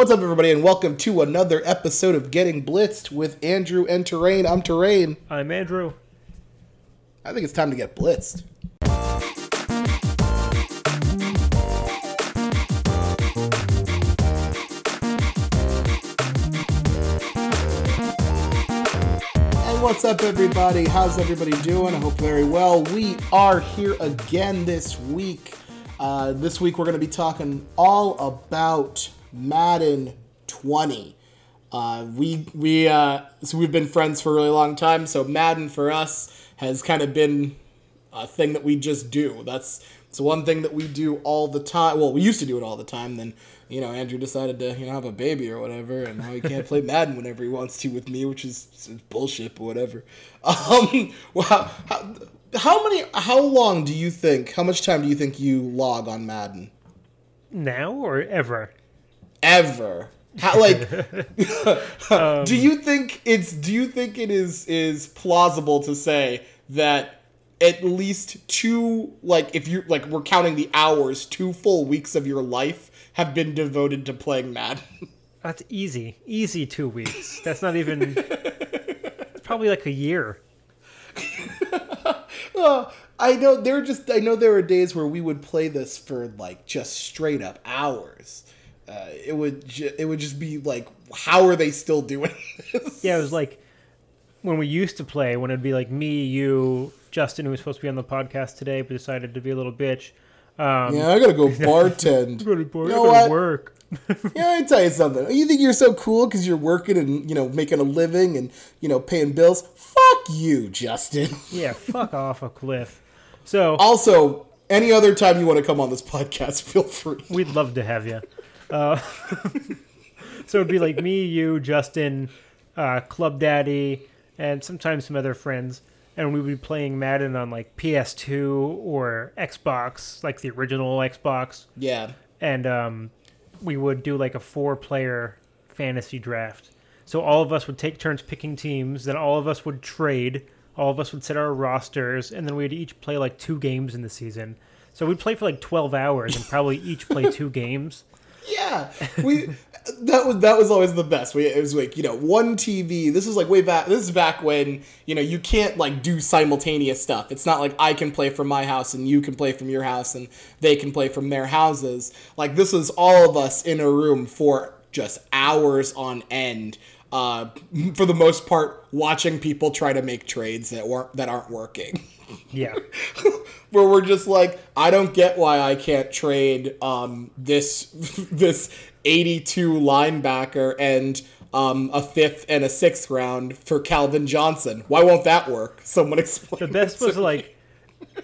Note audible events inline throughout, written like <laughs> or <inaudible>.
What's up, everybody, and welcome to another episode of Getting Blitzed with Andrew and Terrain. I'm Terrain. I'm Andrew. I think it's time to get blitzed. And what's up, everybody? How's everybody doing? I hope very well. We are here again this week. Uh, this week, we're going to be talking all about Madden 20. Uh, we we uh, so we've been friends for a really long time. So Madden for us has kind of been a thing that we just do. That's it's one thing that we do all the time. Well, we used to do it all the time. Then you know Andrew decided to you know have a baby or whatever, and now he can't play <laughs> Madden whenever he wants to with me, which is, bullshit, but whatever. <laughs> Um, wow. How, how many? How long do you think? How much time do you think you log on Madden? Now or ever? Ever. How, like <laughs> <laughs> do you think it's do you think it is is plausible to say that at least two like if you like we're counting the hours two full weeks of your life have been devoted to playing Madden? <laughs> That's easy. Easy two weeks. That's not even. it's probably like a year. Uh, I know there were just I know there were days where we would play this for like just straight up hours. Uh, it would ju- it would just be like how are they still doing this? Yeah, it was like when we used to play, when it'd be like me, you, Justin, who was supposed to be on the podcast today, but decided to be a little bitch. Um, Yeah, I gotta go <laughs> bartend. <laughs> Go to board, You I know gotta what? work. <laughs> Yeah, I tell you something. You think you're so cool because you're working and you know making a living and you know paying bills? Fuck you, Justin. Yeah, fuck off a cliff. So Also, any other time you want to come on this podcast, feel free. we'd love to have you. Uh, <laughs> so it'd be like me, you, Justin, uh, Club Daddy, and sometimes some other friends, and we would be playing Madden on like PS2 or Xbox, like the original Xbox, Yeah, and um, we would do like a four-player fantasy draft. So all of us would take turns picking teams, then all of us would trade. All of us would set our rosters, and then we'd each play like two games in the season. So we'd play for like 12 hours and probably each play <laughs> two games. Yeah. We that was that was always the best. We it was like you know one TV. This is like way back. This is back when you know you can't like do simultaneous stuff. It's not like I can play from my house and you can play from your house and they can play from their houses. Like this is all of us in a room for just hours on end. Uh, for the most part, watching people try to make trades that weren't that aren't working. <laughs> Yeah. <laughs> where we're just like, I don't get why I can't trade um, this <laughs> this 82 linebacker and um, a fifth and a sixth round for Calvin Johnson. Why won't that work? <laughs> Someone explain. The best was like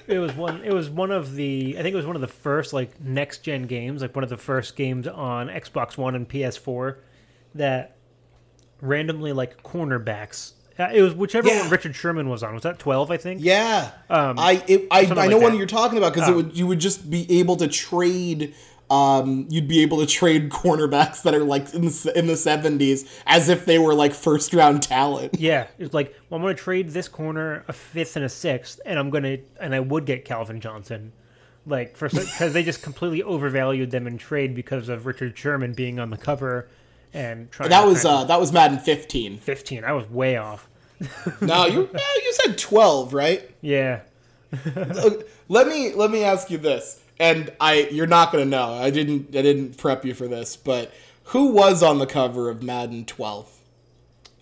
it was one it was one of the I think it was one of the first like next gen games, like one of the first games on Xbox One and PS4 that randomly like cornerbacks. Uh, it was whichever Yeah. one Richard Sherman was on. Was that 12, I think? Yeah, Um, I it, I, I like know what that. you're talking about because it Oh. would you would just be able to trade. Um, you'd be able to trade <laughs> cornerbacks that are like in the in the seventies as if they were like first round talent. <laughs> Yeah, it's like well, I'm going to trade this corner a fifth and a sixth, and I'm going to and I would get Calvin Johnson, like for because they just completely overvalued them in trade because of Richard Sherman being on the cover and trying. That was uh that was Madden 15. 15. I was way off. <laughs> No, you you said 12, right? Yeah. let me let me ask you this, and I you're not gonna know. I didn't I didn't prep you for this, but who was on the cover of Madden 12?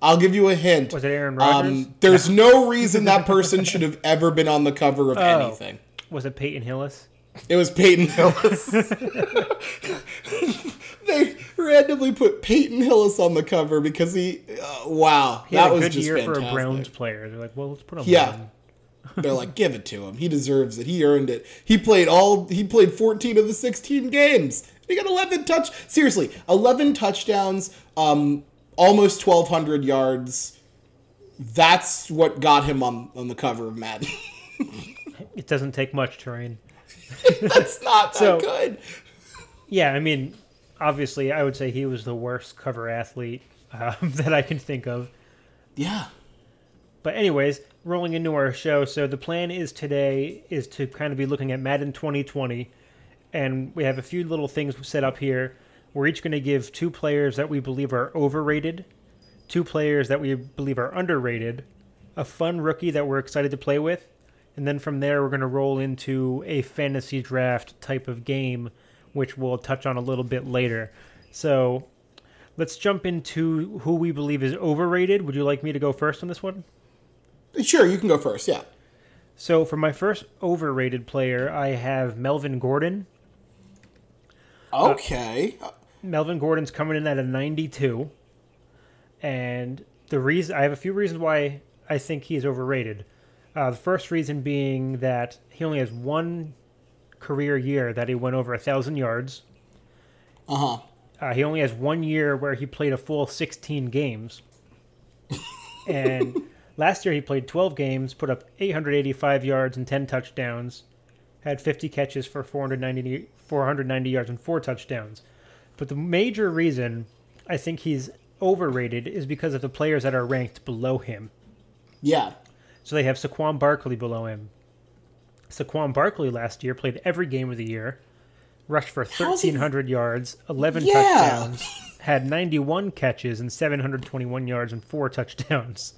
I'll give you a hint. Was it Aaron Rodgers? Um, there's no reason that person should have ever been on the cover of Oh. anything. Was it Peyton Hillis? It was Peyton <laughs> Hillis. <laughs> they randomly put Peyton Hillis on the cover because he. Uh, wow, He had that a was good just year fantastic. for a Browns player. They're like, well, let's put him Yeah. on. <laughs> They're like, give it to him. He deserves it. He earned it. He played all. He played 14 of the 16 games. He got 11 touch. Seriously, 11 touchdowns. Um, almost 1,200 yards. That's what got him on on the cover of Madden. <laughs> It doesn't take much terrain. That's not that So- good. Yeah, I mean, obviously, I would say he was the worst cover athlete um, <laughs> that I can think of. Yeah. But anyways, rolling into our show. So the plan is today is to kind of be looking at Madden 2020, and we have a few little things set up here. We're each going to give two players that we believe are overrated, two players that we believe are underrated, a fun rookie that we're excited to play with, and then from there we're going to roll into a fantasy draft type of game, which we'll touch on a little bit later. So let's jump into who we believe is overrated. Would you like me to go first on this one? Sure, you can go first. Yeah. So for my first overrated player, I have Melvin Gordon. Okay. Uh, Melvin Gordon's coming in at a 92. And the reason I have a few reasons why I think he's overrated. Uh, the first reason being that he only has one career year that he went over a thousand yards. uh-huh. Uh, he only has one year where he played a full 16 games. <laughs> and last year he played 12 games, put up 885 yards and 10 touchdowns, had 50 catches for 490, 490 yards and four touchdowns. But the major reason I think he's overrated is because of the players that are ranked below him. Yeah. So they have Saquon Barkley below him. Saquon Barkley last year played every game of the year, rushed for How's he- 1,300 yards, 11 Yeah. touchdowns, <laughs> had 91 catches and 721 yards and four touchdowns.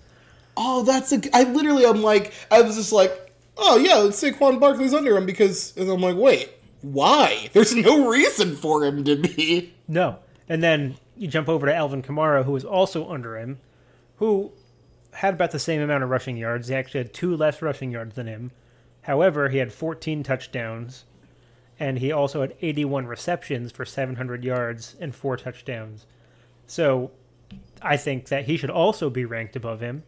Oh, that's a. I literally, I'm like, I was just like, oh yeah, let's Saquon Barkley's under him because, and I'm like, wait, why? <laughs> There's no reason for him to be. No. And then you jump over to Alvin Kamara, who is also under him, who had about the same amount of rushing yards. He actually had two less rushing yards than him. However, he had 14 touchdowns, and he also had 81 receptions for 700 yards and four touchdowns. So I think that he should also be ranked above him.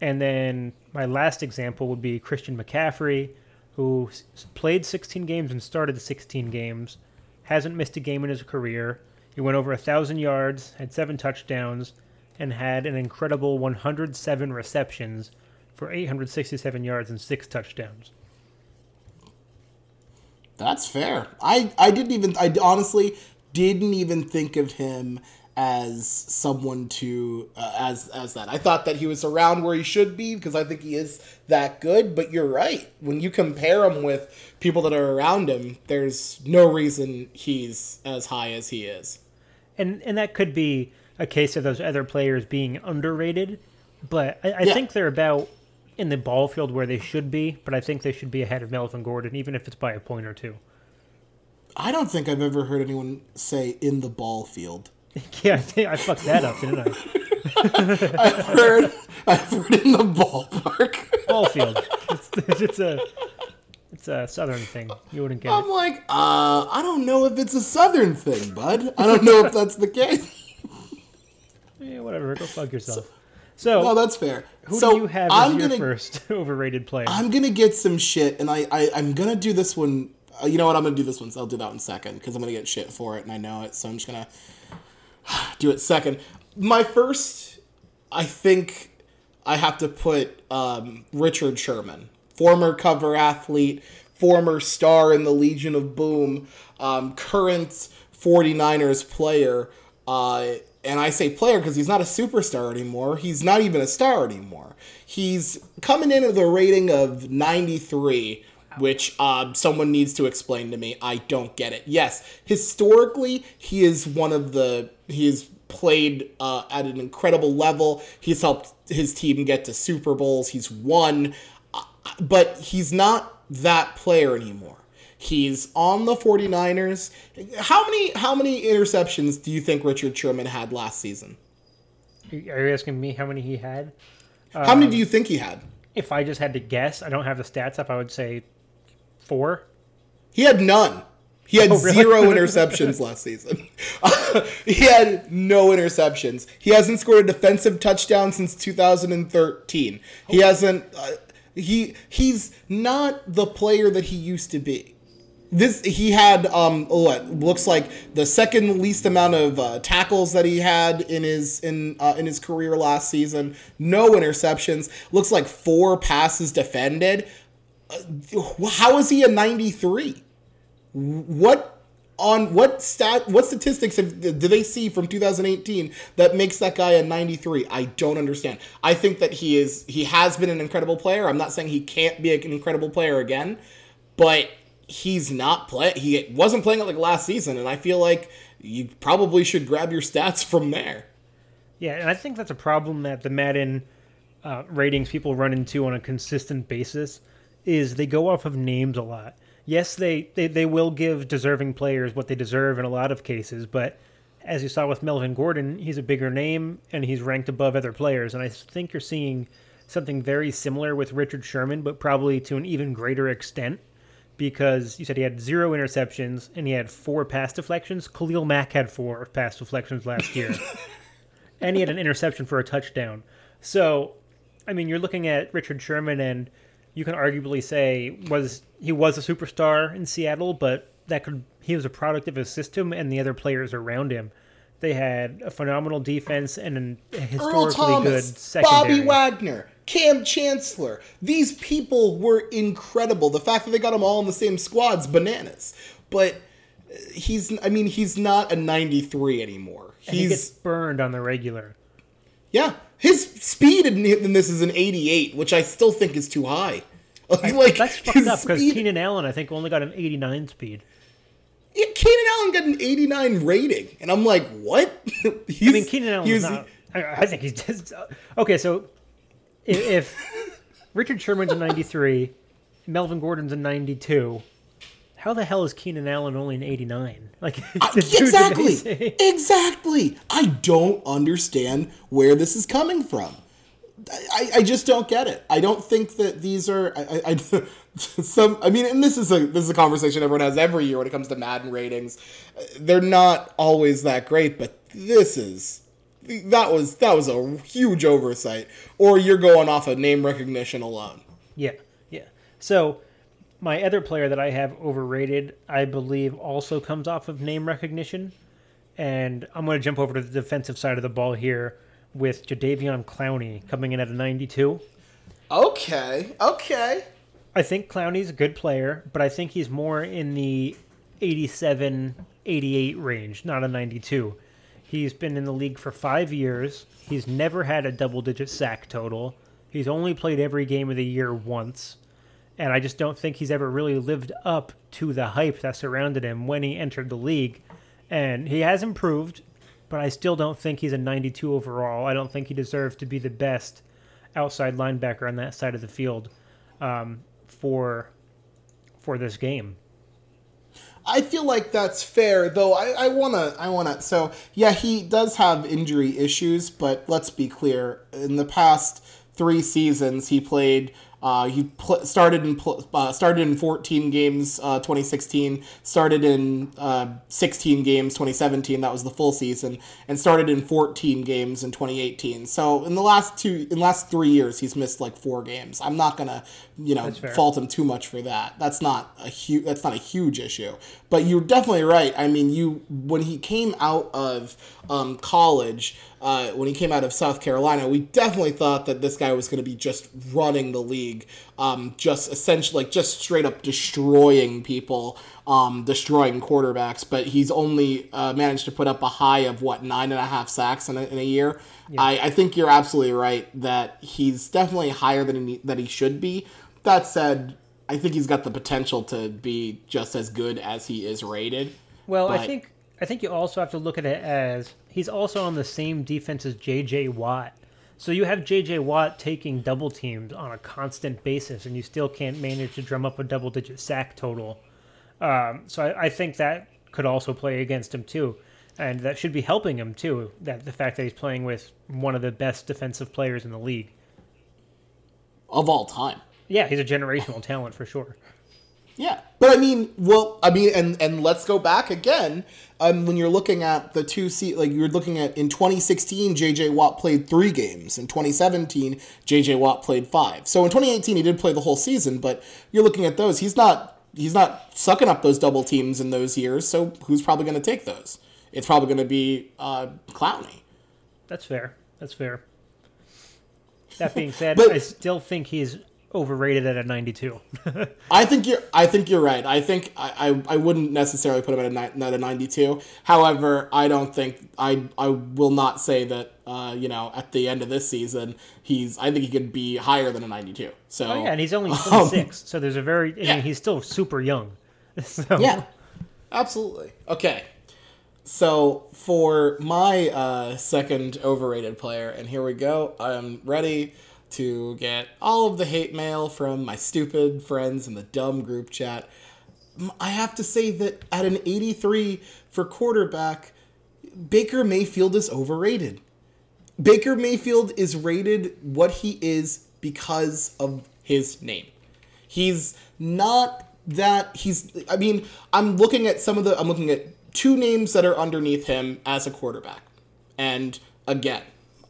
And then my last example would be Christian McCaffrey, who played 16 games and started 16 games, hasn't missed a game in his career. He went over 1,000 yards, had seven touchdowns, and had an incredible 107 receptions for 867 yards and six touchdowns. That's fair. I I didn't even. I honestly didn't even think of him as someone to uh, as as that. I thought that he was around where he should be because I think he is that good. But you're right. When you compare him with people that are around him, there's no reason he's as high as he is. and and that could be a case of those other players being underrated, but I, I Yeah. think they're about in the ball field where they should be. But I think they should be ahead of Melvin Gordon, even if it's by a point or two. I don't think I've ever heard anyone say in the ball field. <laughs> Yeah, I think I fucked that up, didn't I? <laughs> I've heard I've heard in the ballpark. <laughs> Ball field. It's, it's a it's a southern thing. You wouldn't get I'm it. like, uh, I don't know if it's a southern thing, bud. I don't know if that's the case. Yeah, whatever. Go fuck yourself. So, No, that's fair. who so do you have as I'm your gonna first <laughs> overrated player? I'm gonna get some shit, and I, I I'm gonna do this one. Uh, you know what? I'm gonna do this one. So I'll do that one second because I'm gonna get shit for it, and I know it. So I'm just gonna <sighs> do it second. My first, I think, I have to put um, Richard Sherman, former cover athlete, former star in the Legion of Boom, um, current 49ers player. Uh, and I say player because he's not a superstar anymore. He's not even a star anymore. He's coming in at the rating of 93, which uh, someone needs to explain to me. I don't get it. Yes, historically, he is one of the. He has played uh, at an incredible level. He's helped his team get to Super Bowls. He's won. Uh, but he's not that player anymore. He's on the 49ers. How many how many interceptions do you think Richard Sherman had last season? Are you asking me how many he had? How many do you think he had? If I just had to guess, I don't have the stats up. I would say four. He had none. He had Oh, really? zero interceptions <laughs> last season. <laughs> he had no interceptions. He hasn't scored a defensive touchdown since 2013. He hasn't. Uh, he he's not the player that he used to be. This he had um what looks like the second least amount of uh, tackles that he had in his in uh, in his career last season. No interceptions. Looks like four passes defended. Uh, how is he a 93? what on what stat what statistics have, do they see from 2018 that makes that guy a 93 i don't understand i think that he is he has been an incredible player i'm not saying he can't be an incredible player again but he's not play he wasn't playing it like last season and i feel like you probably should grab your stats from there. Yeah, and I think that's a problem that the Madden uh, ratings people run into on a consistent basis is they go off of names a lot. Yes, they, they, they will give deserving players what they deserve in a lot of cases, but as you saw with Melvin Gordon, he's a bigger name and he's ranked above other players. And I think you're seeing something very similar with Richard Sherman, but probably to an even greater extent because you said he had zero interceptions and he had four pass deflections. Khalil Mack had four pass deflections last year. <laughs> and he had an interception for a touchdown. So, I mean, you're looking at Richard Sherman and you can arguably say was he was a superstar in Seattle, but that could he was a product of his system and the other players around him. They had a phenomenal defense and a historically Thomas, good secondary. Bobby Wagner, Kam Chancellor. These people were incredible. The fact that they got them all in the same squad's bananas. But uh, he's I mean he's not a 93 anymore. And he's he gets burned on the regular. Yeah, his speed in, in this is an 88, which I still think is too high. <laughs> like that's fucked up because Keenan Allen I think only got an 89 speed. Yeah, Keenan Allen got an 89 rating, and I'm like, what? <laughs> I mean, Keenan Allen's not. I, I think he's just uh, okay. So if, if Richard Sherman's a 93, Melvin Gordon's a 92, how the hell is Keenan Allen only an 89? Like <laughs> uh, exactly, exactly. I don't understand where this is coming from. I, I just don't get it. I don't think that these are I, I <laughs> some I mean and this is a this is a conversation everyone has every year when it comes to Madden ratings. They're not always that great, but this is that was that was a huge oversight or you're going off of name recognition alone. Yeah. Yeah. So my other player that I have overrated, I believe also comes off of name recognition. And I'm going to jump over to the defensive side of the ball here with Jadeveon Clowney coming in at a 92. Okay, okay. I think Clowney's a good player, but I think he's more in the 87, 88 range, not a 92. He's been in the league for five years. He's never had a double digit sack total. He's only played every game of the year once. And I just don't think he's ever really lived up to the hype that surrounded him when he entered the league. And he has improved but I still don't think he's a 92 overall. I don't think he deserves to be the best outside linebacker on that side of the field um, for for this game. I feel like that's fair, though. I, I wanna, I wanna. So yeah, he does have injury issues, but let's be clear. In the past three seasons, he played uh, he pl- started in pl- uh, started in 14 games uh, 2016, started in uh, 16 games 2017. That was the full season, and started in 14 games in 2018. So in the last two, in the last three years, he's missed like four games. I'm not gonna, you know, fault him too much for that. That's not a huge. That's not a huge issue. But you're definitely right. I mean, you when he came out of um, college uh, when he came out of South Carolina, we definitely thought that this guy was going to be just running the league, um, just essentially like just straight up destroying people, um, destroying quarterbacks. But he's only uh, managed to put up a high of what nine and a half sacks in a, in a year. Yeah. I, I think you're absolutely right that he's definitely higher than he, that he should be. That said, I think he's got the potential to be just as good as he is rated. Well, but... I think I think you also have to look at it as he's also on the same defense as J.J. Watt. So you have J.J. Watt taking double teams on a constant basis, and you still can't manage to drum up a double digit sack total. Um, so I, I, think that could also play against him too, and that should be helping him too. That the fact that he's playing with one of the best defensive players in the league of all time. Yeah, he's a generational talent for sure. Yeah, but I mean, well, I mean, and and let's go back again. Um, when you're looking at the two seat, like you're looking at in 2016, JJ Watt played three games. In 2017, JJ Watt played five. So in 2018, he did play the whole season, but you're looking at those. He's not he's not sucking up those double teams in those years. So who's probably going to take those? It's probably going to be uh, Clowney. That's fair. That's fair. That being said, but, I still think he's overrated at a 92. <laughs> I think you're I think you're right. I think I, I, I wouldn't necessarily put him at a, at a 92. However, I don't think I I will not say that uh, you know, at the end of this season, he's I think he could be higher than a 92. So oh, yeah, and he's only <laughs> 26. Um, so there's a very yeah. he's still super young. <laughs> So Yeah. Absolutely. Okay. so for my uh, second overrated player, and here we go. I'm ready to get all of the hate mail from my stupid friends in the dumb group chat. I have to say that at an 83 for quarterback, Baker Mayfield is overrated. Baker Mayfield is rated what he is because of his name. He's not that he's I mean, I'm looking at some of the I'm looking at two names that are underneath him as a quarterback. And again,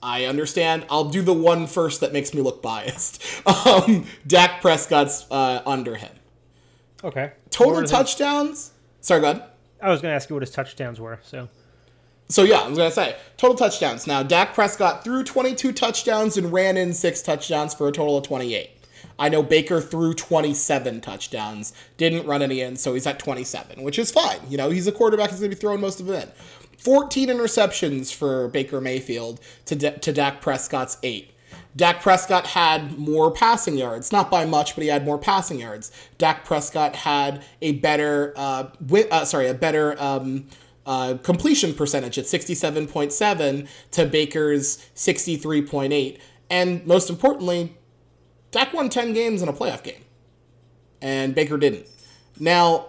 I understand. I'll do the one first that makes me look biased. <laughs> Um, Dak Prescott's uh, under him. Okay. Total his- touchdowns. Sorry, go ahead. I was going to ask you what his touchdowns were. So So yeah, I was gonna say total touchdowns. Now Dak Prescott threw 22 touchdowns and ran in six touchdowns for a total of 28. I know Baker threw 27 touchdowns, didn't run any in, so he's at 27, which is fine. You know, he's a quarterback; he's gonna be throwing most of it in. 14 interceptions for Baker Mayfield to D- to Dak Prescott's eight. Dak Prescott had more passing yards, not by much, but he had more passing yards. Dak Prescott had a better, uh, wi- uh sorry, a better um, uh, completion percentage at 67.7 to Baker's 63.8. And most importantly, Dak won 10 games in a playoff game, and Baker didn't. Now,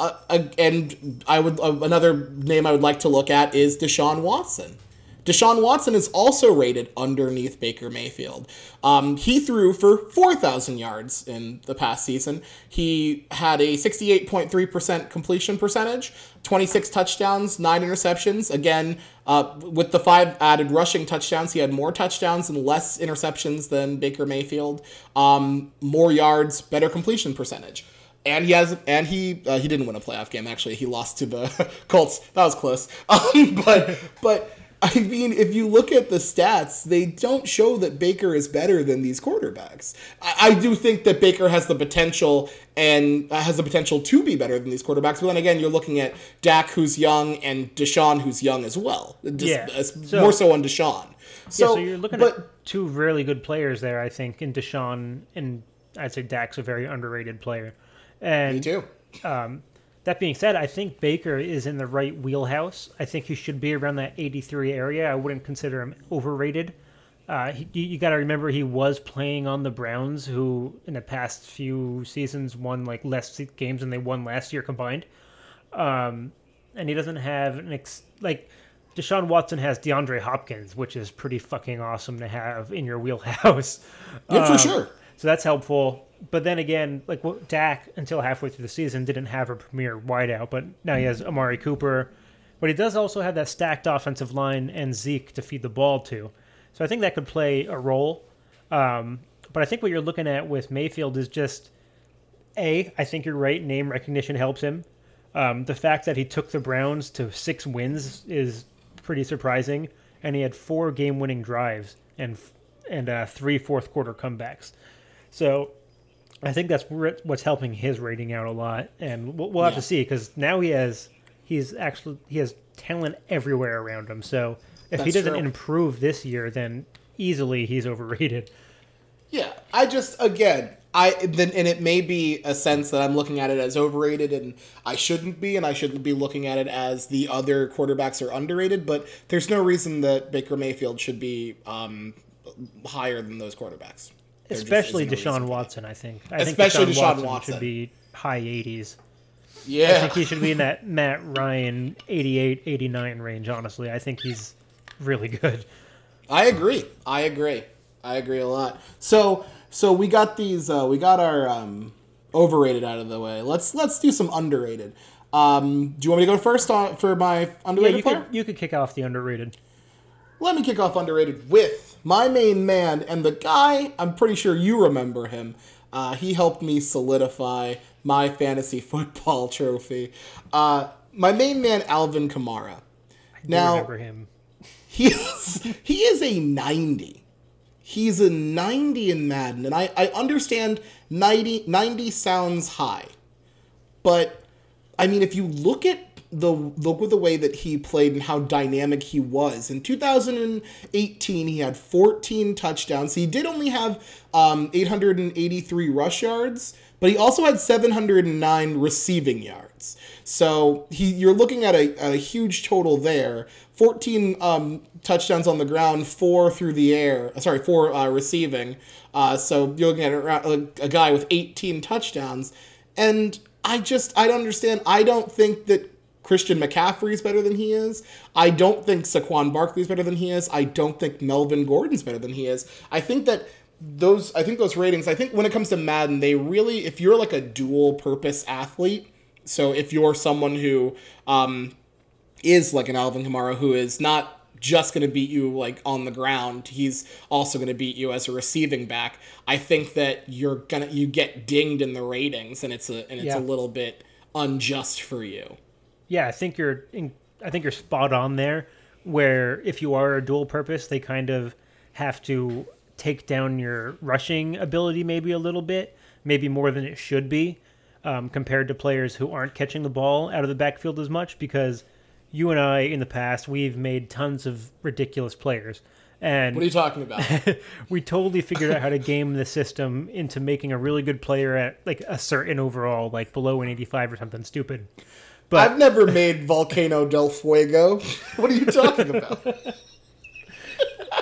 uh, uh, and I would uh, another name I would like to look at is Deshaun Watson. Deshaun Watson is also rated underneath Baker Mayfield. Um, he threw for 4,000 yards in the past season. He had a 68.3% completion percentage, 26 touchdowns, 9 interceptions. Again, uh, with the five added rushing touchdowns, he had more touchdowns and less interceptions than Baker Mayfield. Um, more yards, better completion percentage and he has and he uh, he didn't win a playoff game actually. He lost to the <laughs> colts. That was close. <laughs> Um, but but i mean if you look at the stats they don't show that baker is better than these quarterbacks. I, I do think that baker has the potential and uh, has the potential to be better than these quarterbacks. But then again you're looking at Dak who's young and Deshaun who's young as well. Just, Yeah. uh, So- more so on Deshaun. So, yeah, so you're looking but at two really good players there, I think, in Deshaun and I'd say Dak's a very underrated player. And me too That being said, I think Baker is in the right wheelhouse. I think he should be around that 83 area. I wouldn't consider him overrated. Uh, he, you, got to remember he was playing on the Browns, who in the past few seasons won like less games than they won last year combined. Um, and he doesn't have an ex- like Deshaun Watson has DeAndre Hopkins, which is pretty fucking awesome to have in your wheelhouse. yeah for Um, sure so that's helpful. But then again, like Dak until halfway through the season didn't have a premier wideout, but now he has Amari Cooper. But he does also have that stacked offensive line and Zeke to feed the ball to. So I think that could play a role. Um, but I think what you're looking at with Mayfield is just a. I think you're right. Name recognition helps him. Um, the fact that he took the Browns to six wins is pretty surprising, and he had four game-winning drives and and uh, three fourth quarter comebacks. So I think that's what's helping his rating out a lot, and we'll, we'll have Yeah. to see because now he has he's actually he has talent everywhere around him. So if he doesn't true. improve this year, then easily he's overrated. Yeah, I just again, I then and it may be a sense that I'm looking at it as overrated and I shouldn't be, and I shouldn't be looking at it as the other quarterbacks are underrated. But there's no reason that Baker Mayfield should be um, higher than those quarterbacks. Especially isn't a reason Deshaun. Watson, I think. I Especially think Deshaun Watson, Watson. should be high 80s. Yeah, I think he should be in that <laughs> Matt Ryan 88, 89 range, honestly. I think he's really good. I agree. I agree. I agree a lot. So so we got these. Uh, we got our um, overrated out of the way. Let's let's do some underrated. Um, do you want me to go first on, for my Yeah, underrated you player? could, you could kick off the underrated. Let me kick off underrated with my main man and the guy. I'm pretty sure you remember him. Uh, he helped me solidify my fantasy <laughs> football trophy. Uh, my main man, Alvin Kamara. I Now- remember him. <laughs> He is he is a 90. He's a 90 in Madden, and I, I understand 90, 90 sounds high. But I mean, if you look at the look at the way that he played and how dynamic he was in 2018, he had 14 touchdowns. He did only have um, 883 rush yards, but he also had 709 receiving yards. So he, you're looking at a, a huge total there. 14 um, touchdowns on the ground, four through the air. Sorry, four uh, receiving. Uh, so you're looking at a, a guy with 18 touchdowns. And I just, I don't understand. I don't think that Christian McCaffrey is better than he is. I don't think Saquon Barkley is better than he is. I don't think Melvin Gordon's better than he is. I think that those I think those ratings, I think when it comes to Madden, they really if you're like a dual purpose athlete, so if you're someone who um, is like an Alvin Kamara who is not just going to beat you like on the ground, he's also going to beat you as a receiving back. I think that you're going to you get dinged in the ratings and it's a and it's Yeah. a little bit unjust for you. Yeah, I think you're. In, I think you're spot on there. Where if you are a dual purpose, they kind of have to take down your rushing ability maybe a little bit, maybe more than it should be, um, compared to players who aren't catching the ball out of the backfield as much. Because you and I, in the past, we've made tons of ridiculous players, and What are you talking about? <laughs> we totally figured out how to game the system into making a really good player at like a certain overall, like below an 85 or something stupid. But I've never made Volcano del Fuego. What are you talking about? <laughs>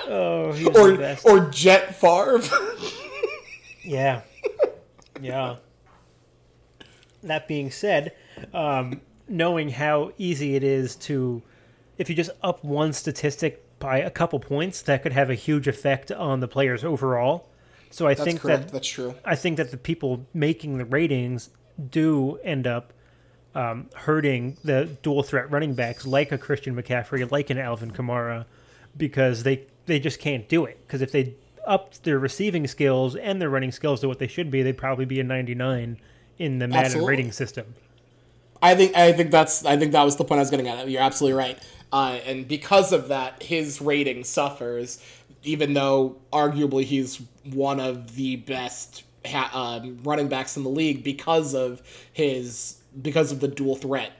oh, he's the or best. or Jet Favre? <laughs> Yeah. Yeah. That being said, um, knowing how easy it is to, if you just up one statistic by a couple points, that could have a huge effect on the players overall. So I That's think correct. that That's true. I think that the people making the ratings do end up um, hurting the dual threat running backs like a Christian McCaffrey, like an Alvin Kamara, because they they just can't do it. Because if they upped their receiving skills and their running skills to what they should be, they'd probably be a 99 in the Madden Absolutely. rating system. I think I think that's I think that was the point I was getting at. You're absolutely right. Uh, and because of that, his rating suffers, even though arguably he's one of the best ha- um, running backs in the league because of his because of the dual threat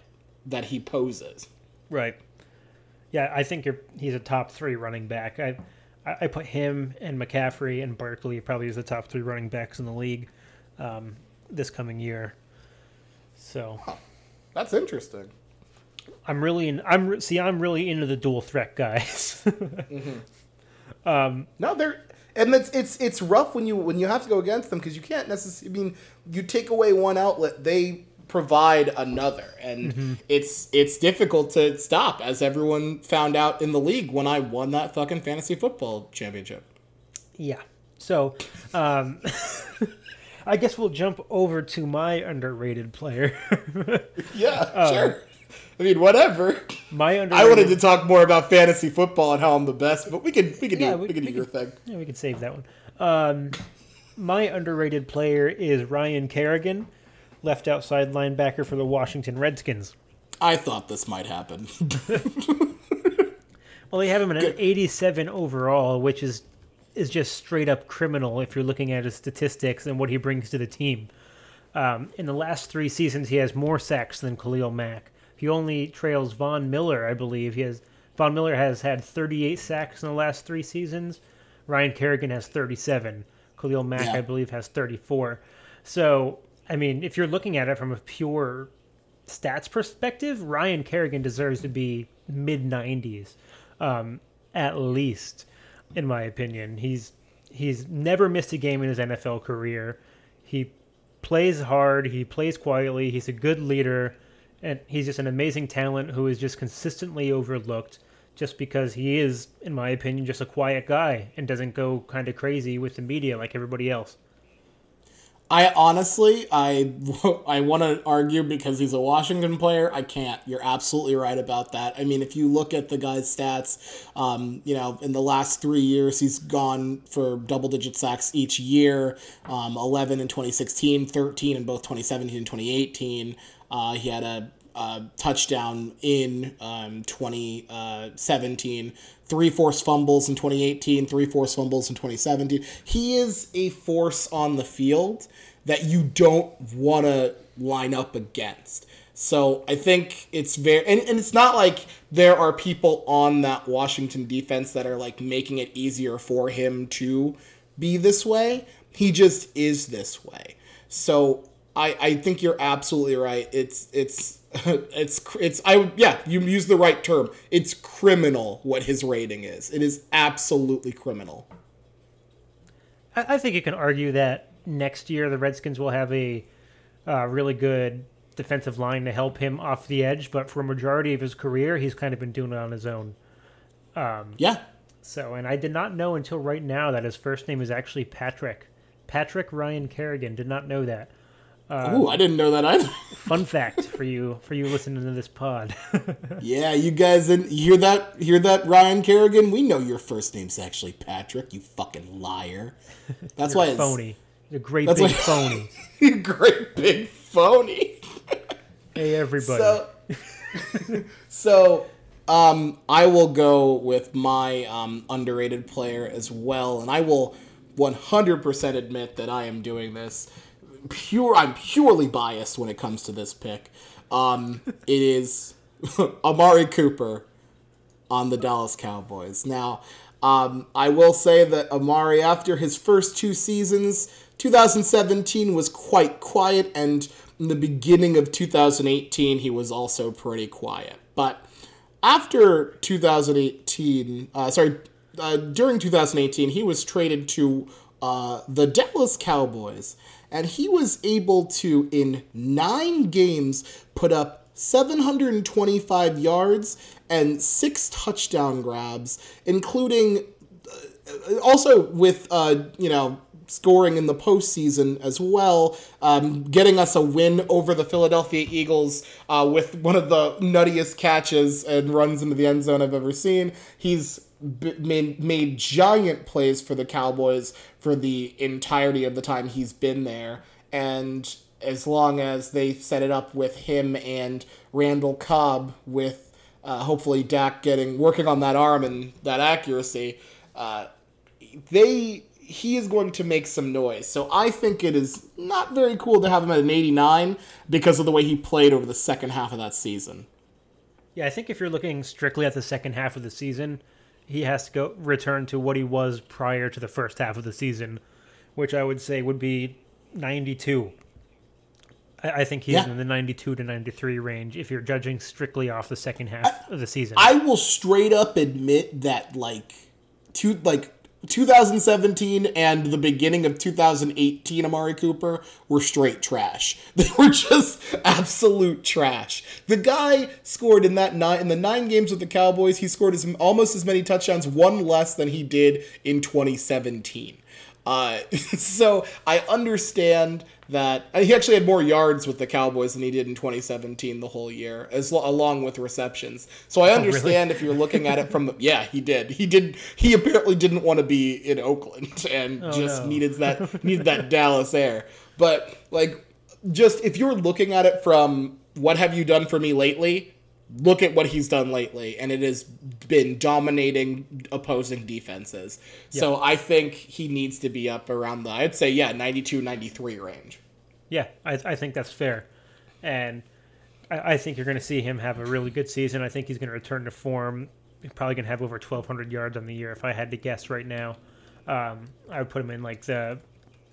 that he poses. Right. Yeah, I think you're, he's a top three running back. I I put him and McCaffrey and Barkley probably as the top three running backs in the league um, this coming year. So That's interesting. I'm really in, I'm see I'm really into the dual threat guys. <laughs> um No, they're and it's it's it's rough when you when you have to go against them because you can't necessarily. I mean, you take away one outlet, they provide another, and it's it's difficult to stop, as everyone found out in the league when I won that fucking fantasy football championship. yeah. So um, <laughs> I guess we'll jump over to my underrated player. <laughs> Yeah, sure. I mean, whatever. my underrated. <laughs> I wanted to talk more about fantasy football and how I'm the best, but we can we can Yeah, do we- we, can we do your thing. Yeah, we can save that one. Um, my underrated player is Ryan Kerrigan, left outside linebacker for the Washington Redskins. I thought this might happen. <laughs> Well, they have him at an 87 overall, which is is just straight up criminal if you're looking at his statistics and what he brings to the team. Um, in the last three seasons, he has more sacks than Khalil Mack. He only trails Von Miller, I believe. He has Von Miller has had 38 sacks in the last three seasons. Ryan Kerrigan has 37. Khalil Mack, Yeah. I believe, has 34. So, I mean, if you're looking at it from a pure stats perspective, Ryan Kerrigan deserves to be mid 90s, um, at least, in my opinion. He's he's never missed a game in his NFL career. He plays hard. He plays quietly. He's a good leader, and he's just an amazing talent who is just consistently overlooked. Just because he is, in my opinion, just a quiet guy and doesn't go kind of crazy with the media like everybody else. I honestly, I <laughs> I want to argue because he's a Washington player. I can't. You're absolutely right about that. I mean, if you look at the guy's stats, um, you know, in the last three years, he's gone for double digit sacks each year. Um, 11 in 2016, 13 in both 2017 and 2018. Uh, he had a, a touchdown in um, 2017, three forced fumbles in 2018, three forced fumbles in 2017. He is a force on the field that you don't want to line up against. So I think it's very, and, and it's not like there are people on that Washington defense that are like making it easier for him to be this way. He just is this way. So I, I think you're absolutely right. It's it's <laughs> it's it's I yeah you use the right term. It's criminal what his rating is. It is absolutely criminal. I, I think you can argue that next year the Redskins will have a uh, really good defensive line to help him off the edge, but for a majority of his career, he's kind of been doing it on his own. Um, yeah. So, and I did not know until right now that his first name is actually Patrick. Patrick Ryan Kerrigan. Did not know that. Uh, Ooh, I didn't know that either. <laughs> fun fact for you, for you listening to this pod. <laughs> yeah, you guys didn't hear that? Hear that, Ryan Kerrigan? We know your first name's actually Patrick. You fucking liar. That's You're why phony. You're a great big why, phony. <laughs> you great big phony. hey, everybody. So, so um, I will go with my um, underrated player as well, and I will 100% admit that I am doing this pure. I'm purely biased when it comes to this pick. Um, <laughs> it is <laughs> Amari Cooper on the Dallas Cowboys. Now, um, I will say that Amari, after his first two seasons, 2017 was quite quiet, and in the beginning of 2018, he was also pretty quiet. But after 2018, uh, sorry, uh, during 2018, he was traded to uh, the Dallas Cowboys and he was able to, in nine games, put up 725 yards and six touchdown grabs, including uh, also with, uh, you know, scoring in the postseason as well, um, getting us a win over the Philadelphia Eagles uh, with one of the nuttiest catches and runs into the end zone I've ever seen. He's made made giant plays for the Cowboys for the entirety of the time he's been there, and as long as they set it up with him and Randall Cobb, with uh, hopefully Dak getting working on that arm and that accuracy, uh, they he is going to make some noise. So I think it is not very cool to have him at an 89 because of the way he played over the second half of that season. Yeah, I think if you're looking strictly at the second half of the season, he has to go return to what he was prior to the first half of the season, which I would say would be 92. I, I think he's yeah. in the 92 to 93 range if you're judging strictly off the second half I, of the season. I will straight up admit that like two like 2017 and the beginning of 2018 Amari Cooper were straight trash. <laughs> They were just absolute trash. The guy scored in that nine in the nine games with the Cowboys, he scored as, almost as many touchdowns, one less than he did in 2017. Uh, <laughs> so I understand that he actually had more yards with the Cowboys than he did in 2017 the whole year, as along with receptions. So I understand oh, really? if you're looking at it from yeah, he did. He did. He apparently didn't want to be in Oakland <laughs> and oh, just no. needed that <laughs> needed that Dallas air. But like, just if you're looking at it from what have you done for me lately, look at what he's done lately, and it has been dominating opposing defenses. Yep. So I think he needs to be up around the, I'd say, yeah, 92, 93 range. Yeah, I, I think that's fair. And I, I think you're going to see him have a really good season. I think he's going to return to form. He's probably going to have over 1,200 yards on the year if I had to guess right now. Um, I would put him in like the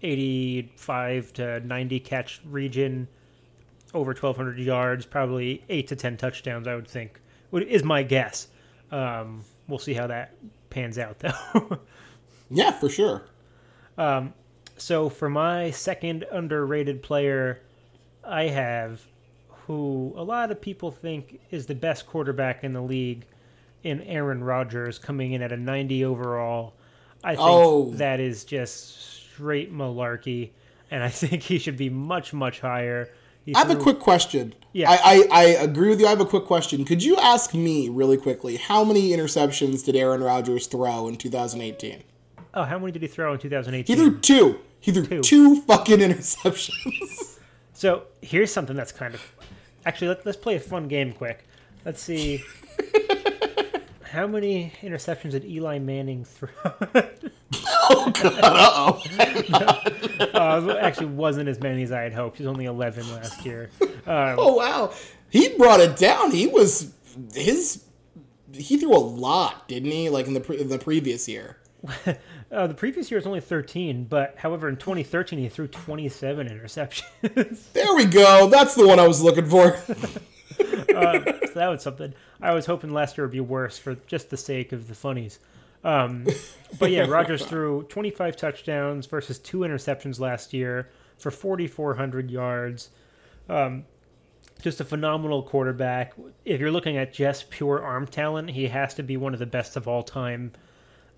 85 to 90 catch region over 1,200 yards, probably eight to 10 touchdowns, I would think, is my guess. Um, we'll see how that pans out, <laughs> though. yeah, for sure. Um, so for my second underrated player, I have who a lot of people think is the best quarterback in the league in Aaron Rodgers coming in at a 90 overall. I think oh. that is just straight malarkey, and I <laughs> think he should be much, much higher. I have a quick question. Yeah. I, I, I, agree with you. I have a quick question. Could you ask me really quickly how many interceptions did Aaron Rodgers throw in 2018? Oh, how many did he throw in 2018? He threw two. He threw two, two fucking interceptions. <laughs> so here's something that's kind of. Actually, let, let's play a fun game quick. Let's see. <laughs> how many interceptions did Eli Manning throw? <laughs> oh god! Uh oh. uh, actually, wasn't as many as I had hoped. He was only eleven last year. Um, oh wow! He brought it down. He was his. He threw a lot, didn't he? Like in the pre- in the previous year. <laughs> uh, the previous year was only 13, but however, in 2013 he threw 27 interceptions. There we go. That's the one I was looking for. <laughs> <laughs> uh, so that was something. I was hoping last year would be worse for just the sake of the funnies. Um, but yeah, Rodgers <laughs> threw 25 touchdowns versus two interceptions last year for 4,400 yards. Um, just a phenomenal quarterback. If you're looking at just pure arm talent, he has to be one of the best of all time.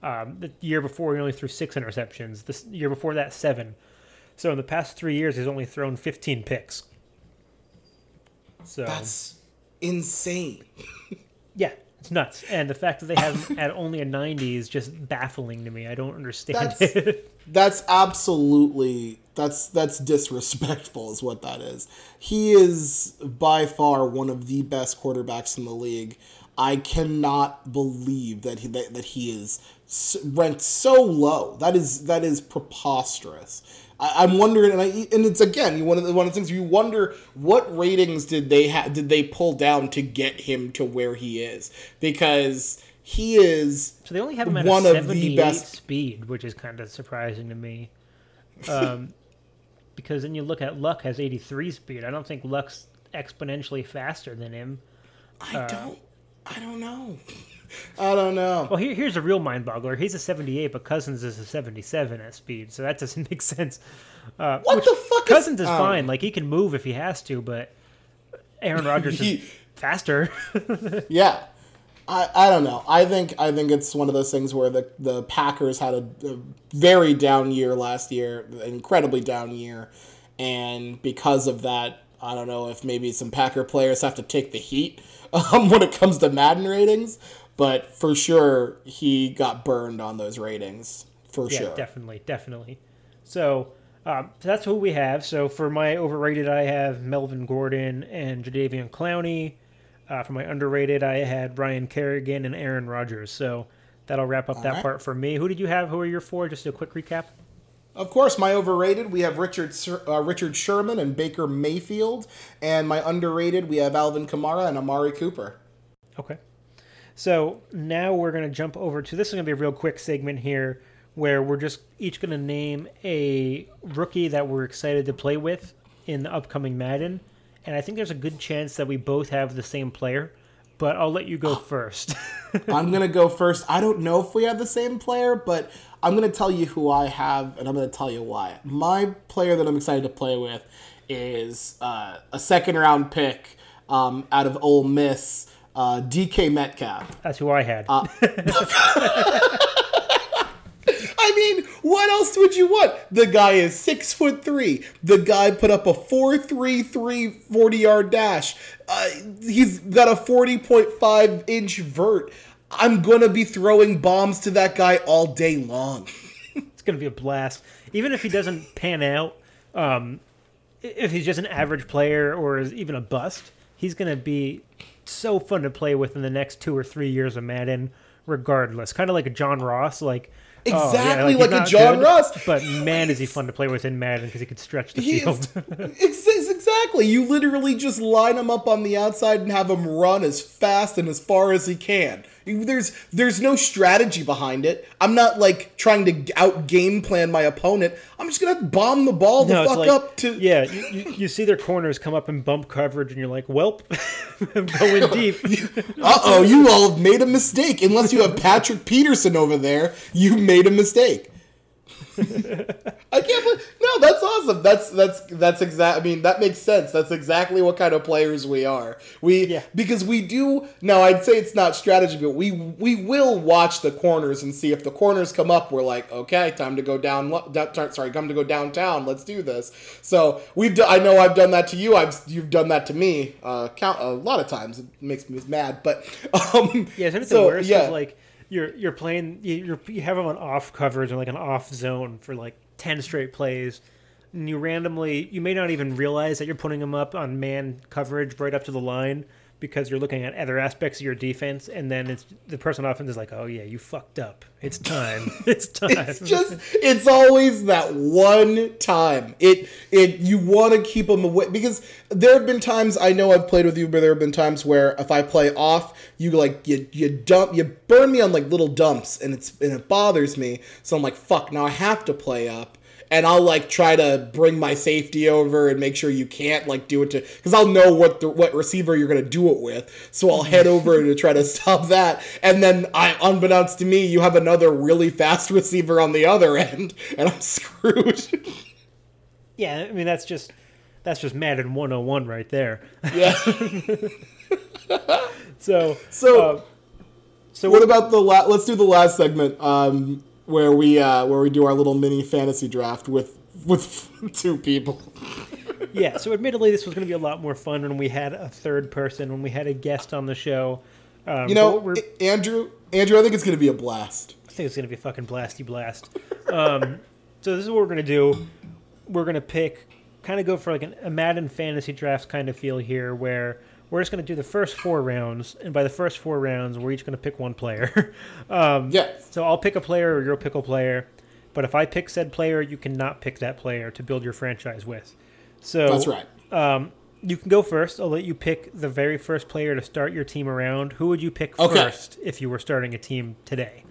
Um, the year before, he only threw six interceptions. The year before that, seven. So in the past three years, he's only thrown 15 picks. So that's insane. <laughs> yeah, it's nuts. And the fact that they have <laughs> at only a 90 is just baffling to me. I don't understand that's, it. <laughs> that's absolutely that's that's disrespectful is what that is. He is by far one of the best quarterbacks in the league. I cannot believe that he that, that he is ranked so low. That is that is preposterous. I, am wondering, and I and it's again one of the one of the things you wonder what ratings did they have did they pull down to get him to where he is because he is so they only have him at one of the best speed, which is kind of surprising to me. Um, <laughs> because then you look at Luck has 83 speed. I don't think Luck's exponentially faster than him. I uh, don't. I don't know. <laughs> I don't know. Well, here, here's a real mind boggler. He's a 78, but Cousins is a 77 at speed, so that doesn't <laughs> make sense. Uh, what the fuck? Cousins is, is um, fine. Like he can move if he has to, but Aaron Rodgers <laughs> he, is faster. yeah. I, I don't know. I think I think it's one of those things where the, the Packers had a, a very down year last year, incredibly down year, and because of that, I don't know if maybe some Packer players have to take the heat um, when it comes to Madden ratings but for sure he got burned on those ratings for yeah, sure. Definitely, definitely. So, um, so that's who we have. So for my overrated, I have Melvin Gordon and Jadeveon Clowney. Uh, for my underrated, I had Ryan Kerrigan and Aaron Rodgers. So that'll wrap up All that right. part for me. Who did you have? Who are your four? Just a quick recap. Of course, my overrated we have Richard uh, Richard Sherman and Baker Mayfield, and my underrated we have Alvin Kamara and Amari Cooper. Okay. So now we're going to jump over to this is going to be a real quick segment here where we're just each going to name a rookie that we're excited to play with in the upcoming Madden. And I think there's a good chance that we both have the same player, but I'll let you go <gasps> first. <laughs> I'm going to go first. I don't know if we have the same player, but I'm going to tell you who I have, and I'm going to tell you why. My player that I'm excited to play with is uh, a second round pick um, out of Ole Miss uh, DK Metcalf. That's who I had. Uh, <laughs> <laughs> I mean, what else would you want? The guy is six foot three. The guy put up a 4.33 40 yard dash. Uh, he's got a 40.5 inch vert. I'm going to be throwing bombs to that guy all day long. <laughs> it's going to be a blast. Even if he doesn't pan out, um, if he's just an average player or is even a bust, he's going to be so fun to play with in the next two or three years of Madden, regardless. Kind of like a John Ross, like exactly oh, yeah, like, like a John good, Ross. But man, is he fun to play with in Madden because he could stretch the he field. <laughs> Is, exactly. You literally just line him up on the outside and have him run as fast and as far as he can. There's there's no strategy behind it. I'm not like trying to out game plan my opponent. I'm just gonna bomb the ball the no, fuck like, up to. Yeah, you, you, you, see their corners come up and bump coverage, and you're like, "Welp, <laughs> I'm going <laughs> deep." uh oh, you all have made a mistake. Unless you have Patrick Peterson over there, you made a mistake. I can't believe no. That's awesome. That's that's that's exact. I mean, that makes sense. That's exactly what kind of players we are. We yeah. because we do. Now, I'd say it's not strategy, but we we will watch the corners and see if the corners come up. We're like, okay, time to go down. down Sorry, come to go downtown. Let's do this. So we've. Done, I know I've done that to you. I've you've done that to me. Uh, count a lot of times. It makes me mad, but <laughs> um. Yeah, so, the worst? Yeah. like you're you're playing you're, you have them on off coverage or like an off zone for like 10 straight plays and you randomly you may not even realize that you're putting them up on man coverage right up to the line because you're looking at other aspects of your defense, and then it's the person on offense is like, "Oh yeah, you fucked up. It's time. <laughs> it's time." It's just it's always that one time. It it you want to keep them away because there have been times I know I've played with you, but there have been times where if I play off, you like you you dump you burn me on like little dumps, and it's and it bothers me. So I'm like, fuck. Now I have to play up and I'll like try to bring my safety over and make sure you can't like do it to because I'll know what the what receiver you're gonna do it with. So I'll head over to try to stop that, and then I, unbeknownst to me, you have another really fast receiver on the other end, and I'm screwed. <laughs> yeah, I mean that's just that's just Madden 101 right there. Yeah. <laughs> so so. uh, so what about the la- let's do the last segment um, where we uh, where we do our little mini fantasy draft with with <laughs> two people. yeah, so admittedly, this was going to be a lot more fun when we had a third person, when we had a guest on the show. Um, you know, Andrew, Andrew, I think it's going to be a blast. I think it's going to be a fucking blasty blast. Um, so this is what we're going to do. We're going to pick, kind of go for like an, a Madden fantasy draft kind of feel here, where we're just going to do the first four rounds, and by the first four rounds, we're each going to pick one player. <laughs> um, yeah. So I'll pick a player, or you'll pick a player. But if I pick said player, you cannot pick that player to build your franchise with. So that's right. Um, you can go first. I'll let you pick the very first player to start your team around. Who would you pick Okay. first if you were starting a team today?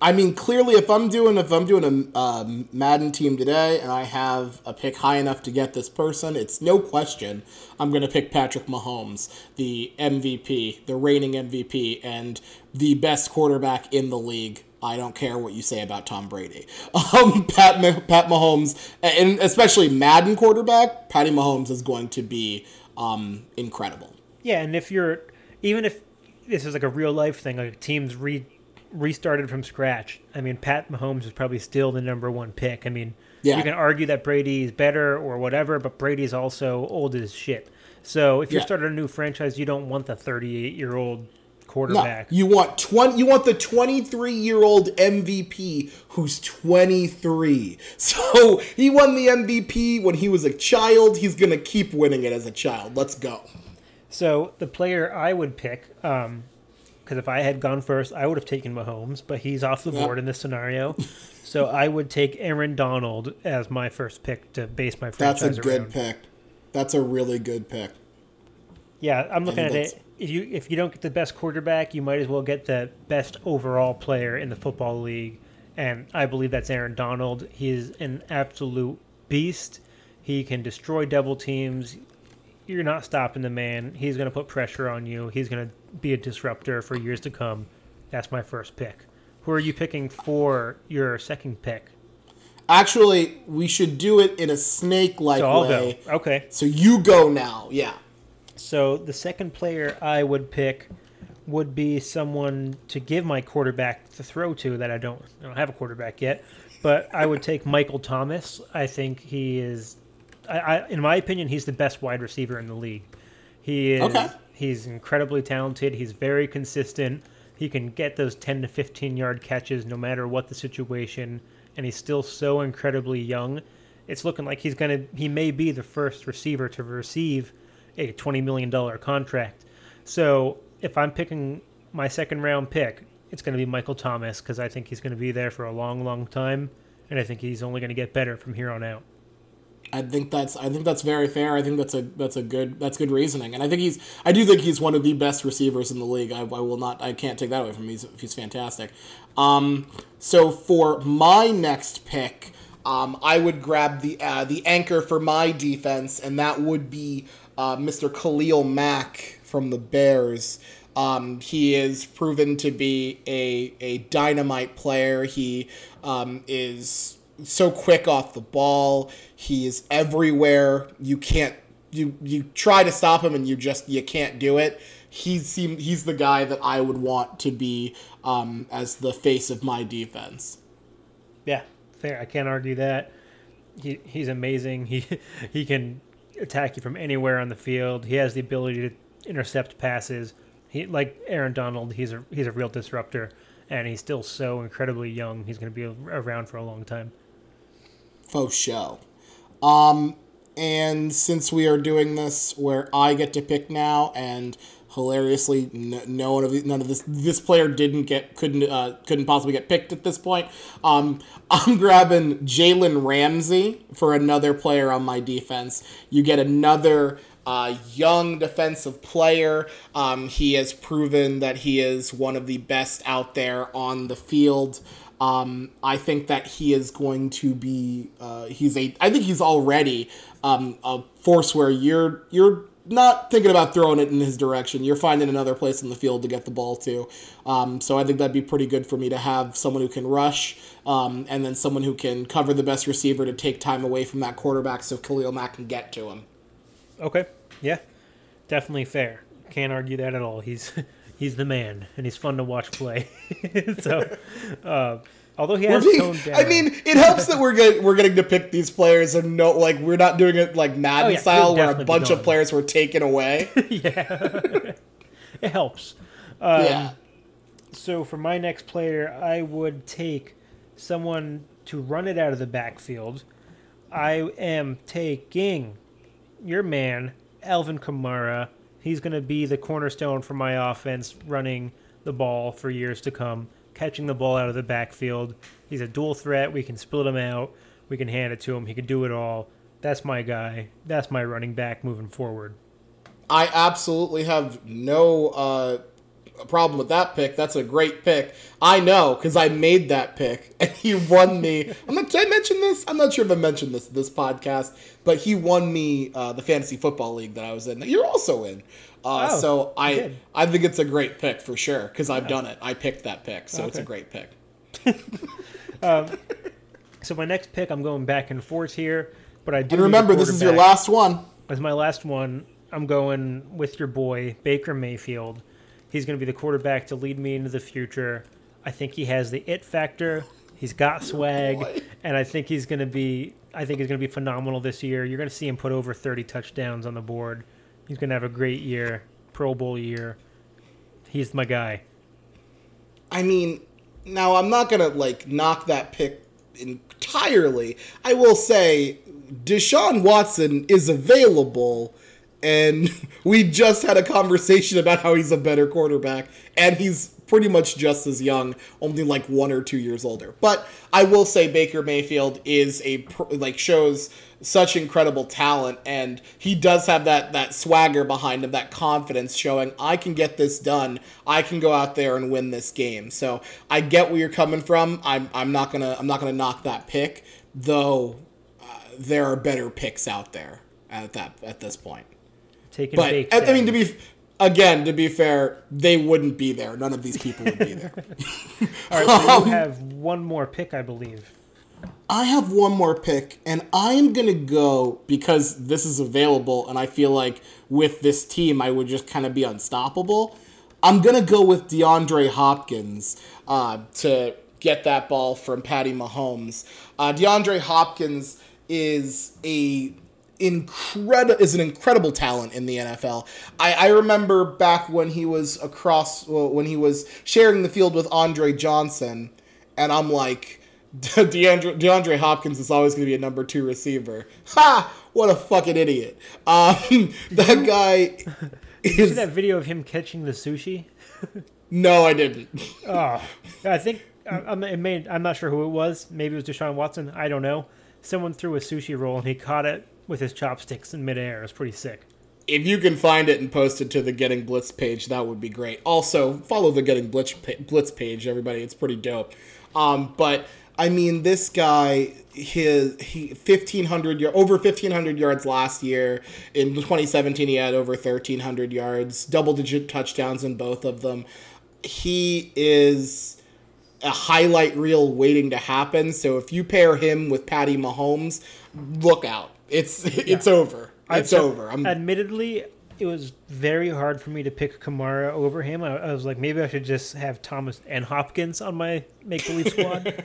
I mean, clearly, if I'm doing if I'm doing a um, Madden team today, and I have a pick high enough to get this person, it's no question I'm going to pick Patrick Mahomes, the MVP, the reigning MVP, and the best quarterback in the league. I don't care what you say about Tom Brady. <laughs> Um, Pat Pat Mahomes, and especially Madden quarterback, Patty Mahomes is going to be um, incredible. Yeah, and if you're even if this is like a real life thing, like teams re restarted from scratch. I mean, Pat Mahomes is probably still the number one pick. I mean, Yeah. you can argue that Brady is better or whatever, but Brady's also old as shit. So if you're Yeah. starting a new franchise, you don't want the 38 year old No, quarterback. you want twenty. You want the twenty-three-year-old MVP who's twenty-three. <laughs> So he won the MVP when he was a child. He's gonna keep winning it as a child. Let's go. So the player I would pick, um, because if I had gone first, I would have taken Mahomes, but he's off the Yeah. board in this scenario. <laughs> so I would take Aaron Donald as my first pick to base my That's a good around. pick. That's a really good pick. Yeah, I'm looking at it. If you if you don't get the best quarterback, you might as well get the best overall player in the football league, and I believe that's Aaron Donald. He is an absolute beast. He can destroy double teams. You're not stopping the man. He's going to put pressure on you. He's going to be a disruptor for years to come. That's my first pick. Who are you picking for your second pick? Actually, we should do it in a snake-like So I'll way. go. Okay. So you go now. Yeah. So the second player I would pick would be someone to give my quarterback to throw to that I don't I don't have a quarterback yet, but I would take Michael Thomas. I think he is I, I in my opinion he's the best wide receiver in the league. He is Okay. he's incredibly talented, he's very consistent. He can get those 10 to 15 yard catches no matter what the situation and he's still so incredibly young. It's looking like he's going to he may be the first receiver to receive a $20 million contract. So if I'm picking my second round pick, it's going to be Michael Thomas because I think he's going to be there for a long, long time. And I think he's only going to get better from here on out. I think that's I think that's very fair. I think that's a that's a good that's good reasoning, and I think he's I do think he's one of the best receivers in the league. I, I will not I can't take that away from him. He's he's fantastic. Um, so for my next pick, um, I would grab the uh, the anchor for my defense, and that would be uh, Mr. Khalil Mack from the Bears. Um, he is proven to be a, a dynamite player. He um, is so quick off the ball. He is everywhere. You can't you you try to stop him and you just you can't do it. He seem he's the guy that I would want to be um, as the face of my defense. Yeah, fair. I can't argue that. He, he's amazing. <laughs> He he can attack you from anywhere on the field. He has the ability to intercept passes. He like Aaron Donald. He's a he's a real disruptor, and he's still so incredibly young. He's going to be around for a long time. Faux show. Um, and since we are doing this where I get to pick now, and hilariously, n- no one of none of this this player didn't get couldn't uh, couldn't possibly get picked at this point. Um, <laughs> I'm grabbing Jalen Ramsey for another player on my defense. You get another uh, young defensive player. Um, he has proven that he is one of the best out there on the field. Um, I think that he is going to be. Uh, he's a. I think he's already um, a force where you're you're not thinking about throwing it in his direction. You're finding another place in the field to get the ball to. Um, so I think that'd be pretty good for me to have someone who can rush, um, and then someone who can cover the best receiver to take time away from that quarterback, so Khalil Mack can get to him. Okay. Yeah. Definitely fair. Can't argue that at all. He's <laughs> he's the man, and he's fun to watch play. <laughs> so, uh, <laughs> although he has being- I mean, it helps that we're getting we're getting to pick these players and no, like we're not doing it like Madden Oh, yeah, style where a bunch of players were taken away. <laughs> Yeah, it helps. Um, yeah. So for my next player, I would take someone to run it out of the backfield. I am taking your man, Alvin Kamara. He's going to be the cornerstone for my offense, running the ball for years to come, catching the ball out of the backfield. He's a dual threat. We can split him out. We can hand it to him. He can do it all. That's my guy. That's my running back moving forward. I absolutely have no uh, problem with that pick. That's a great pick. I know because I made that pick <laughs> and he won me. I'm not. Did I mention this? I'm not sure if I mentioned this this podcast, but he won me uh, the fantasy football league that I was in. that You're also in. Uh, Oh, so I did. I think it's a great pick for sure because I've done it. I picked that pick, so it's a great pick. <laughs> So my next pick, I'm going back and forth here, but I do And remember, this is your last one. As my last one, I'm going with your boy Baker Mayfield. He's going to be the quarterback to lead me into the future. I think he has the it factor. He's got swag, and I think he's going to be. I think he's going to be phenomenal this year. You're going to see him put over 30 touchdowns on the board. He's going to have a great year, Pro Bowl year. He's my guy. I mean, now I'm not gonna like knock that pick entirely. I will say Deshaun Watson is available, and <laughs> we just had a conversation about how he's a better quarterback, and he's pretty much just as young, only like one or two years older. But I will say Baker Mayfield is a like shows such incredible talent and he does have that that swagger behind him that confidence showing I can get this done. I can go out there and win this game. So I get where you're coming from. I'm, I'm not gonna I'm not gonna knock that pick though uh, there are better picks out there at that at this point Taking but I, I mean to be again to be fair they wouldn't be there none of these people would be there <laughs> <laughs> All right, so you have one more pick, I believe. I have one more pick, and I am going to go because this is available, and I feel like with this team, I would just kind of be unstoppable. I'm going to go with DeAndre Hopkins uh, to get that ball from Patty Mahomes. Uh, DeAndre Hopkins is a incredible is an incredible talent in the NFL. I, I remember back when he was across well, when he was sharing the field with Andre Johnson, and I'm like, <laughs> DeAndre DeAndre Hopkins is always going to be a number two receiver. Ha! What a fucking idiot. Um, <laughs> that guy <laughs> See that video of him catching the sushi? no, I didn't. Oh, I think I'm, it may, I'm not sure who it was. Maybe it was Deshaun Watson. I don't know. Someone threw a sushi roll and he caught it with his chopsticks in midair. Was pretty sick. If you can find it and post it to the Getting Blitz page, that would be great. Also, follow the Getting Blitz Blitz page, everybody. It's pretty dope. Um, but I mean, this guy, his he fifteen hundred over fifteen hundred yards last year. In twenty seventeen, he had over thirteen hundred yards, double digit touchdowns in both of them. He is a highlight reel waiting to happen. So if you pair him with Patty Mahomes, look out. It's <laughs> it's over. It's I'd- over. I'm Admittedly, it was very hard for me to pick Kamara over him. I, I was like, maybe I should just have Thomas and Hopkins on my make believe squad.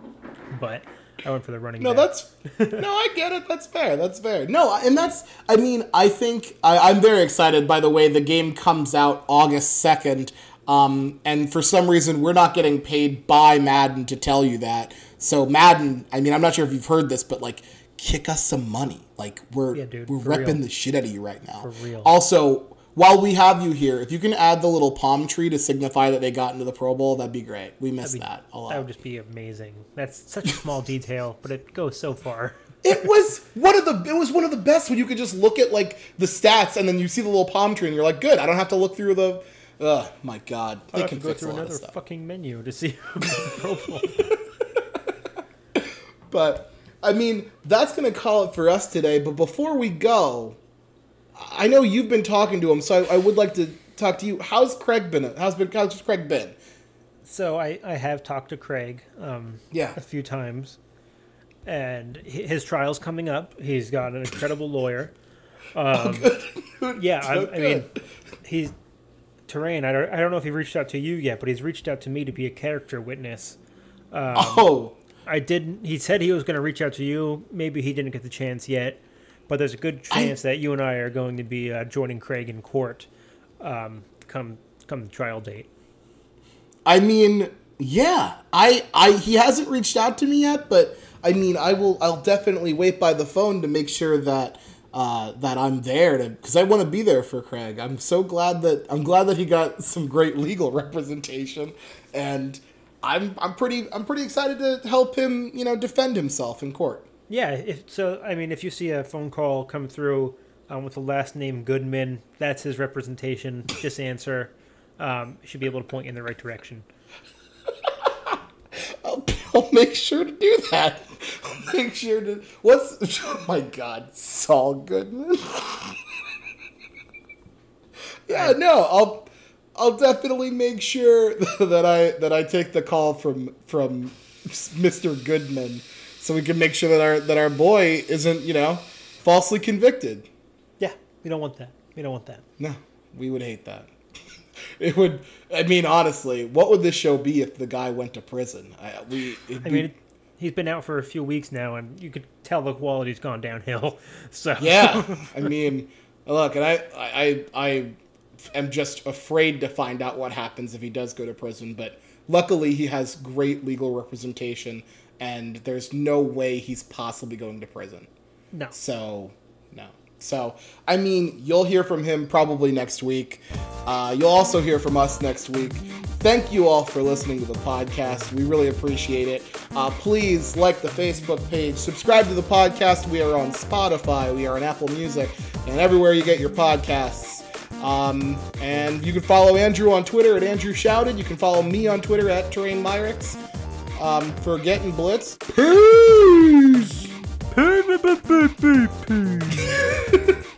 <laughs> but I went for the running No, back. that's no, I get it. That's fair. That's fair. No, and that's. I mean, I think I, I'm very excited. By the way, the game comes out August second, um, and for some reason, we're not getting paid by Madden to tell you that. So Madden, I mean, I'm not sure if you've heard this, but like, kick us some money. Like we're Yeah, dude, we're repping real. the shit out of you right now. For real. Also, while we have you here, if you can add the little palm tree to signify that they got into the Pro Bowl, that'd be great. We missed be- that a lot. That would just be amazing. That's such a small detail, but it goes so far. <laughs> It was one of the it was one of the best when you could just look at like the stats and then you see the little palm tree and you're like, good. I don't have to look through the. Oh my god, I they have can to go through another fucking menu to see <laughs> who got the Pro Bowl. <laughs> But I mean, that's gonna call it for us today. But before we go, I know you've been talking to him, so I, I would like to talk to you. How's Craig been? How's been how's Craig been? So I, I have talked to Craig um, Yeah. a few times, and his trial's coming up. He's got an incredible lawyer. <laughs> Um, yeah, I, I mean, he's Terrain. I don't, I don't know if he reached out to you yet, but he's reached out to me to be a character witness. oh, I didn't. He said he was going to reach out to you. Maybe he didn't get the chance yet, but there's a good chance that you and I are going to be uh, joining Craig in court um, come come the trial date. I mean, yeah. I I he hasn't reached out to me yet, but I mean, I will. I'll definitely wait by the phone to make sure that. Uh, that I'm there to because I want to be there for Craig. I'm so glad that I'm glad that he got some great legal <laughs> representation, and I'm I'm pretty I'm pretty excited to help him you know defend himself in court. Yeah, if so, I mean, if you see a phone call come through um, with the last name Goodman, that's his representation. Just answer. Um, should be able to point you in the right direction. <laughs> I'll, I'll make sure to do that. I'll make sure to. What's. <laughs> Oh my god, Saul Goodman. <laughs> yeah, no, I'll. I'll definitely make sure <laughs> that I that I take the call from from Mr. Goodman, so we can make sure that our that our boy isn't you know falsely convicted. Yeah, we don't want that. We don't want that. No, we would hate that. <laughs> It would. I mean, honestly, what would this show be if the guy went to prison? I, we. I be- mean, he's been out for a few weeks now, and you could tell the quality's gone downhill. <laughs> So Yeah, I mean, look, and I, I, I am just afraid to find out what happens if he does go to prison. But luckily, he has great legal representation, and there's no way he's possibly going to prison. no. So, no. So, I mean, you'll hear from him probably next week. Uh, you'll also hear from us next week. Thank you all for listening to the podcast. We really appreciate it. Uh, please like the Facebook page, subscribe to the podcast. We are on Spotify, we are on Apple Music, and everywhere you get your podcasts. Um, and you can follow Andrew on Twitter at Andrew Shouted. You can follow me on Twitter at Terrain Myricks. Um, for getting blitz. Peace. <laughs>